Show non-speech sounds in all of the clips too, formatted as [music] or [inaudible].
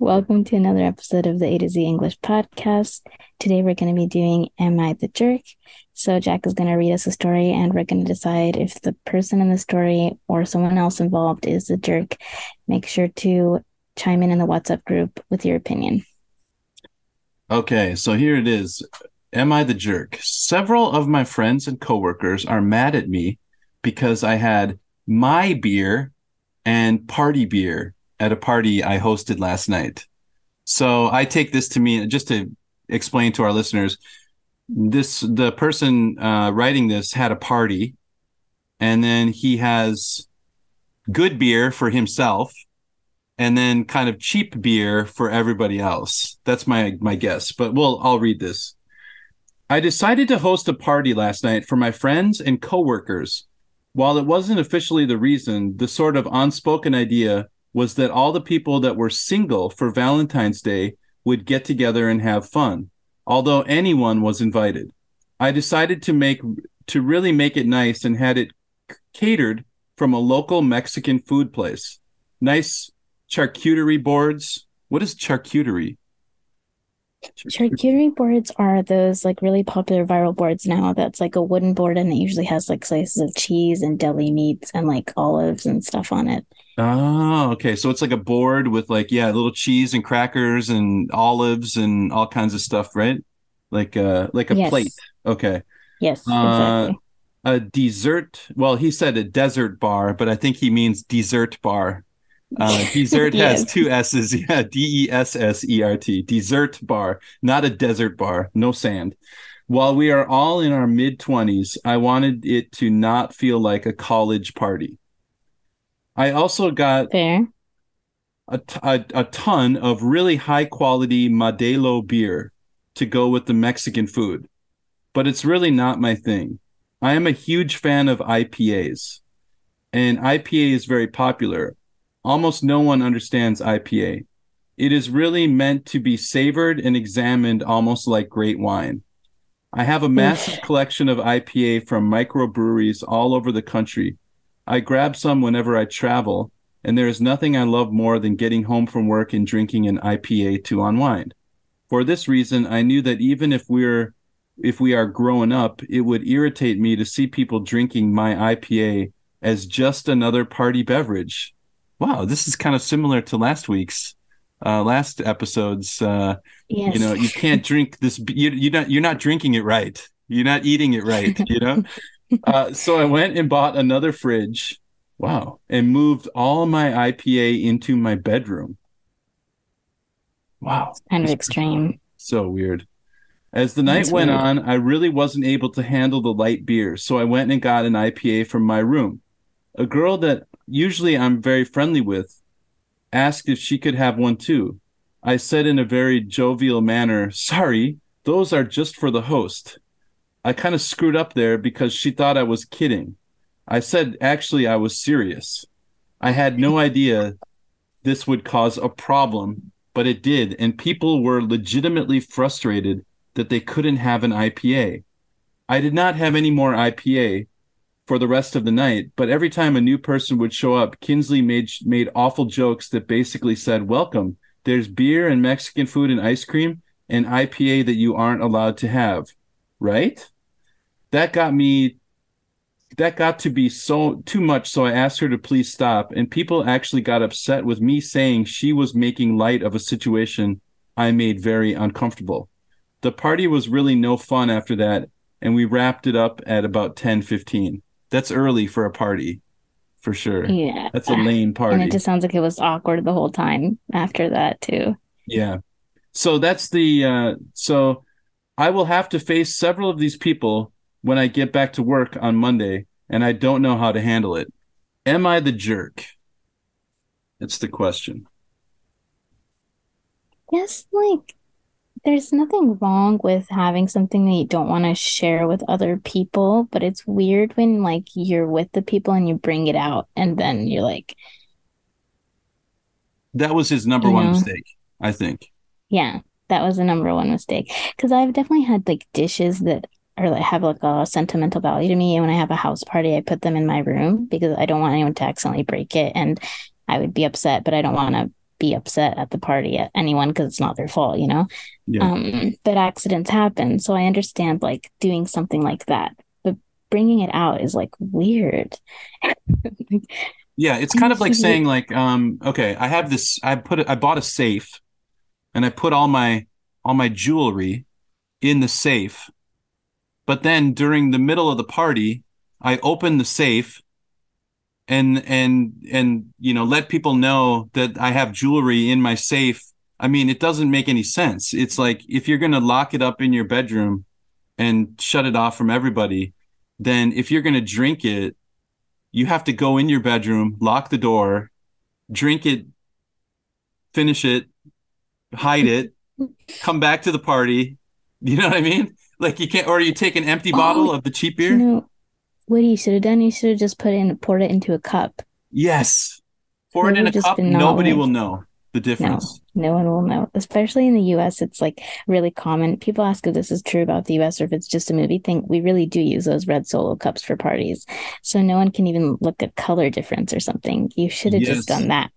Welcome to another episode of the A to Z English podcast. Today we're going to be doing Am I the Jerk? So Jack is going to read us a story and we're going to decide if the person in the story or someone else involved is the jerk. Make sure to chime in in the WhatsApp group with your opinion. Okay, so here it is. Am I the jerk? Several of my friends and coworkers are mad at me because I had my beer and party beer at a party I hosted last night. So I take this to mean just to explain to our listeners this the person uh, writing this had a party and then he has good beer for himself and then kind of cheap beer for everybody else. That's my my guess, but we'll I'll read this. I decided to host a party last night for my friends and coworkers. While it wasn't officially the reason, the sort of unspoken idea was that all the people that were single for Valentine's Day would get together and have fun, although anyone was invited. I decided to make to really make it nice and had it catered from a local Mexican food place. Nice charcuterie boards. What is charcuterie? Charcuterie boards are those like really popular viral boards now. That's like a wooden board and it usually has like slices of cheese and deli meats and like olives and stuff on it. Oh, okay. So it's like a board with like yeah, little cheese and crackers and olives and all kinds of stuff, right? Like uh like a Yes. plate. Okay. Yes, Uh, exactly. A dessert. Well, he said a desert bar, but I think he means dessert bar. Uh, [laughs] dessert has two S's. [laughs] Yeah, D E S S E R T. Dessert bar, not a desert bar. No sand. While we are all in our mid 20s, I wanted it to not feel like a college party. I also got Fair. a, t- a, a ton of really high quality Modelo beer to go with the Mexican food, but it's really not my thing. I am a huge fan of IPAs, and IPA is very popular. Almost no one understands IPA. It is really meant to be savored and examined almost like great wine. I have a massive collection of IPA from microbreweries all over the country. I grab some whenever I travel, and there is nothing I love more than getting home from work and drinking an IPA to unwind. For this reason, I knew that even if we're if we are growing up, it would irritate me to see people drinking my IPA as just another party beverage. Wow, this is kind of similar to last week's uh last episode's uh Yes. you know, you can't [laughs] drink this you you're not you're not drinking it right. You're not eating it right, you know? [laughs] uh so I went and bought another fridge. Wow. And moved all my IPA into my bedroom. Wow. kind of extreme. So weird. As the night That's went weird. on, I really wasn't able to handle the light beer, so I went and got an IPA from my room. A girl that usually I'm very friendly with asked if she could have one too. I said in a very jovial manner, Sorry, those are just for the host. I kind of screwed up there because she thought I was kidding. I said, Actually, I was serious. I had no idea this would cause a problem, but it did, and people were legitimately frustrated that they couldn't have an IPA. I did not have any more IPA for the rest of the night, but every time a new person would show up, Kinsley made made awful jokes that basically said, "Welcome. There's beer and Mexican food and ice cream and IPA that you aren't allowed to have." Right? That got me that got to be so too much so i asked her to please stop and people actually got upset with me saying she was making light of a situation i made very uncomfortable the party was really no fun after that and we wrapped it up at about 10 15 that's early for a party for sure Yeah. that's a lame party [sighs] And it just sounds like it was awkward the whole time after that too. Yeah. So that's the uh so I will have to face several of these people when I get back to work on Monday and I don't know how to handle it. Am I the jerk? It's the question. Yes, like there's nothing wrong with having something that you don't want to share with other people, but it's weird when like you're with the people and you bring it out and then you're like That was his number one know? mistake, I think. Yeah, that was the number one mistake. Because I've definitely had like dishes that are like have like a sentimental value to me. And when I have a house party, I put them in my room because I don't want anyone to accidentally break it. And I would be upset, but I don't want to be upset at the party at anyone because it's not their fault, you know? Yeah. Um, but accidents happen. So I understand like doing something like that. But bringing it out is like weird. [laughs] Yeah, it's kind of like saying like, um, okay, I have this. I put it. I bought a safe, and I put all my all my jewelry in the safe. But then during the middle of the party, I open the safe, and and and you know let people know that I have jewelry in my safe. I mean, it doesn't make any sense. It's like if you're gonna lock it up in your bedroom and shut it off from everybody, then if you're gonna drink it you have to go in your bedroom, lock the door, drink it, finish it, hide it, come back to the party. [laughs] You know what I mean? Like you can't, or you take an empty bottle Oh, of the cheap You beer. know what you should have done? You should have just put in poured it into a cup. yes, pour it That in a cup. Nobody knowledge. will know the No, difference. no one will know. Especially in the US, it's like really common. People ask if this is true about the US or if it's just a movie thing. We really do use those red solo cups for parties. So no one can even look at color difference or something. You should have Yes. just done that.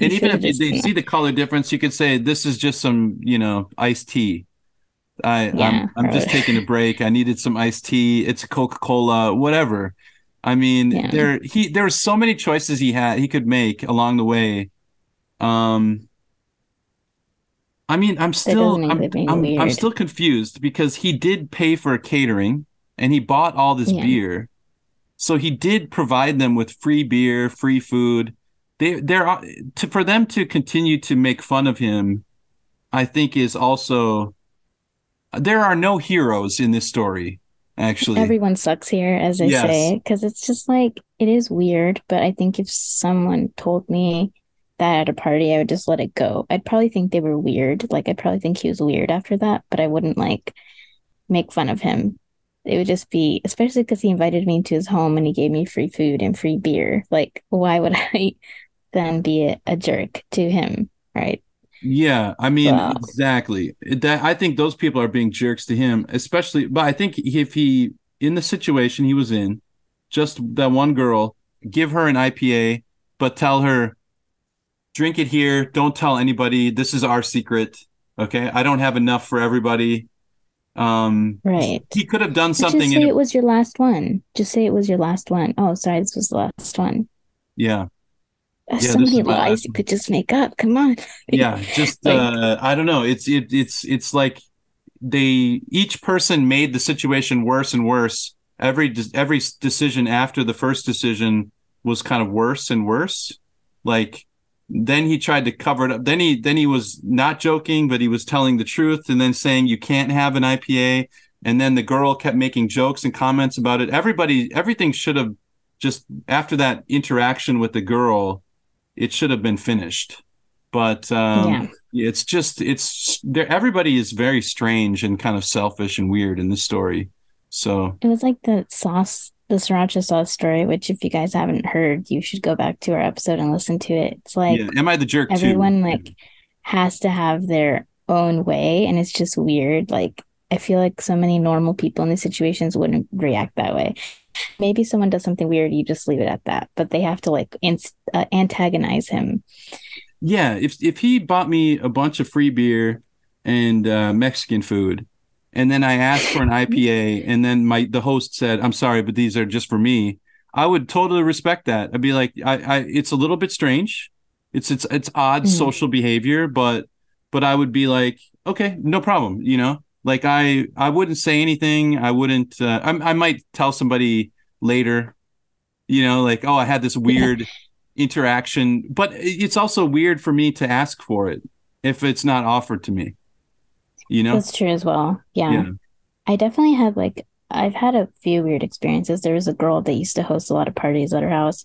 And even if they see that. the color difference, you could say this is just some, you know, iced tea. I Yeah, I'm I'm just taking a break. I needed some iced tea. It's Coca-Cola, whatever. I mean, Yeah. there he there were so many choices he had he could make along the way. Um I mean, I'm still I'm, I'm, I'm still confused because he did pay for catering and he bought all this Yeah. beer. So he did provide them with free beer, free food. They they're uh, to for them to continue to make fun of him, I think is also there are no heroes in this story, actually. Everyone sucks here, as i Yes. say, because it's just like it is weird. But I think if someone told me that at a party, I would just let it go. I'd probably think they were weird. Like I'd probably think he was weird after that, but I wouldn't like make fun of him. It would just be, especially because he invited me to his home and he gave me free food and free beer. Like, why would [laughs] I then be a, a jerk to him? Right. Yeah, I mean, Wow. exactly. That I think those people are being jerks to him, especially. But I think if he, in the situation he was in, just that one girl, give her an IPA, but tell her, drink it here. Don't tell anybody. This is our secret. Okay, I don't have enough for everybody. Um, Right. he could have done something. just say it was your last one. Just say it was your last one. Oh, sorry, this was the last one. yeah, If this so many lies you could just make up. Come on. [laughs] yeah just Like- uh i don't know it's it, it's it's like they each person made the situation worse and worse every every decision after the first decision was kind of worse and worse like then he tried to cover it up. Then he then he was not joking but he was telling the truth and then saying you can't have an ipa and then the girl kept making jokes and comments about it. Everybody everything should have just after that interaction with the girl it should have been finished. But um Yeah. it's just it's there everybody is very strange and kind of selfish and weird in this story. So It was like the sauce, the sriracha sauce story, which if you guys haven't heard, you should go back to our episode and listen to it. It's like yeah am i the jerk everyone too like has to have their own way, and it's just weird. Like I feel like so many normal people in these situations wouldn't react that way. Maybe someone does something weird, you just leave it at that. But they have to like uh, antagonize him. yeah if if he bought me a bunch of free beer and uh, mexican food and then i asked for an [laughs] ipa and then my the host said i'm sorry but these are just for me. I would totally respect that. I'd be like i, I it's a little bit strange. It's it's it's odd Mhm. social behavior but but i would be like okay no problem you know? Like i i wouldn't say anything. I wouldn't uh, I, I might tell somebody later you know like oh i had this weird interaction but it's also weird for me to ask for it if it's not offered to me you know That's true as well. Yeah. yeah I definitely had like I've had a few weird experiences. There was a girl that used to host a lot of parties at her house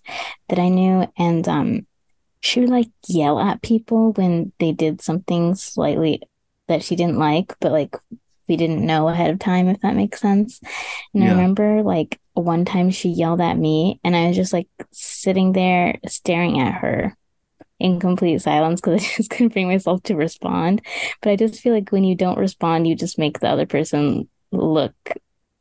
that I knew, and um, she would like yell at people when they did something slightly that she didn't like, but like we didn't know ahead of time, if that makes sense. And I remember like one time she yelled at me, and I was just like sitting there staring at her in complete silence because [laughs] I just couldn't bring myself to respond. But I just feel like when you don't respond, you just make the other person look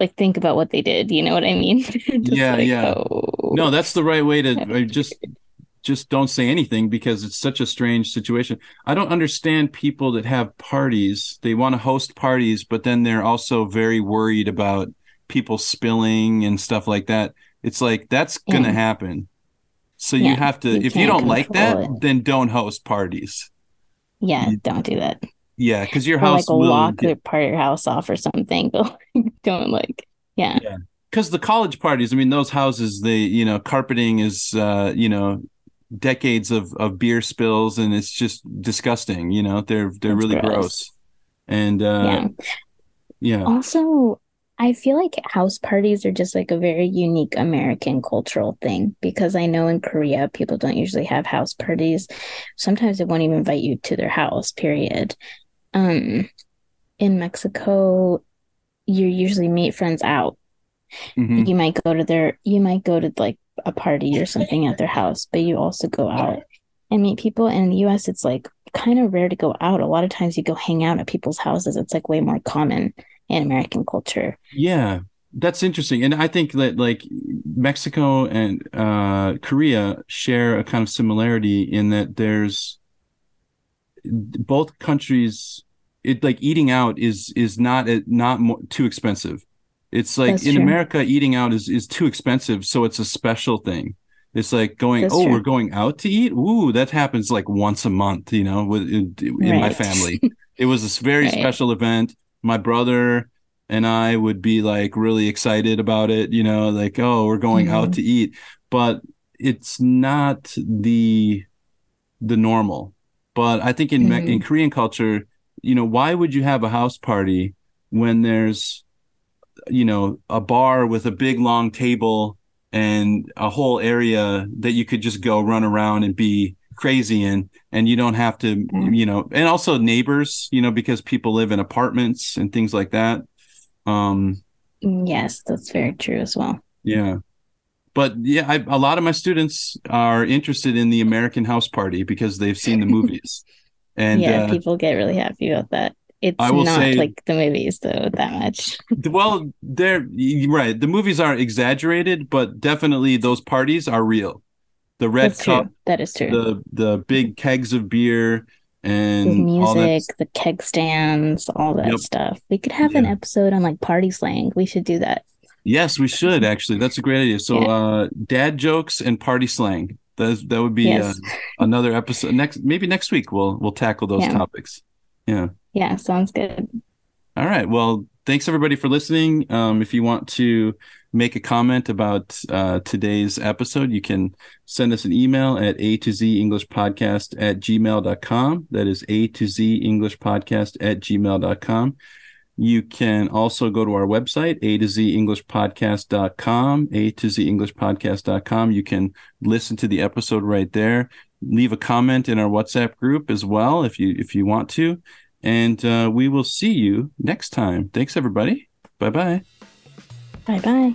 like think about what they did. You know what I mean? [laughs] Yeah, like, yeah. Oh. No, that's the right way to I just just don't say anything because it's such a strange situation. I don't understand people that have parties. They want to host parties, but then they're also very worried about people spilling and stuff like that. It's like that's going to happen. So you Yeah, have to you if you don't like that, it. then don't host parties. Yeah, don't do that. Yeah, cuz your Or house like will lock get- the part of your house off or something. [laughs] But don't like, yeah, because the college parties, I mean, those houses, they, you know, carpeting is, uh, you know, decades of, of beer spills and it's just disgusting. You know, they're, they're It's really gross. gross. And, uh, yeah. yeah. Also, I feel like house parties are just like a very unique American cultural thing because I know in Korea people don't usually have house parties. Sometimes they won't even invite you to their house, period. Um, in Mexico, you usually meet friends out. Mhm. You might go to their, you might go to like a party or something at their house, but you also go out and meet people. And in the US, it's like kind of rare to go out. A lot of times you go hang out at people's houses. It's like way more common in American culture. Yeah. That's interesting. And I think that like Mexico and, uh, Korea share a kind of similarity in that there's both countries, it like eating out is, is not, not more, too expensive. It's like That's in true. America, eating out is is too expensive, so it's a special thing. It's like going, That's oh, true. we're going out to eat. Ooh, that happens like once a month, you know, with in, in my family. [laughs] It was this very Right. special event. My brother and I would be like really excited about it, you know, like, oh, we're going out Mhm. to eat. But it's not the the normal. But I think in Mhm. in Korean culture, you know, why would you have a house party when there's you know a bar with a big long table and a whole area that you could just go run around and be crazy in and you don't have to Mm. you know and also neighbors you know because people live in apartments and things like that um Yes, that's very true as well. yeah but yeah I, a lot of my students are interested in the american house party because they've seen the movies [laughs] and yeah, uh, people get really happy about that. It's I will not say- like the movies though that much. Well, they're right. The movies are exaggerated, but definitely those parties are real. The red That's cup, true. That is true. the the big kegs of beer, the and all that. music, the keg stands, all that Yep. stuff. We could have an episode on like party slang. We should do that. Yes, we should actually. That's a great idea. So, Yeah. uh, dad jokes and party slang. That is, that would be uh, [laughs] another episode next. Maybe next week we'll we'll tackle those Yeah. topics. Yeah. Yeah, sounds good. All right. Well, thanks everybody for listening. Um, if you want to make a comment about uh, today's episode, you can send us an email at a to z English podcast at gmail.com. That is a to z English podcast at gmail.com. You can also go to our website, a to z English podcast.com, a to z English podcast.com. You can listen to the episode right there. Leave a comment in our WhatsApp group as well if you if you want to. And uh, we will see you next time. Thanks, everybody. Bye bye. Bye bye.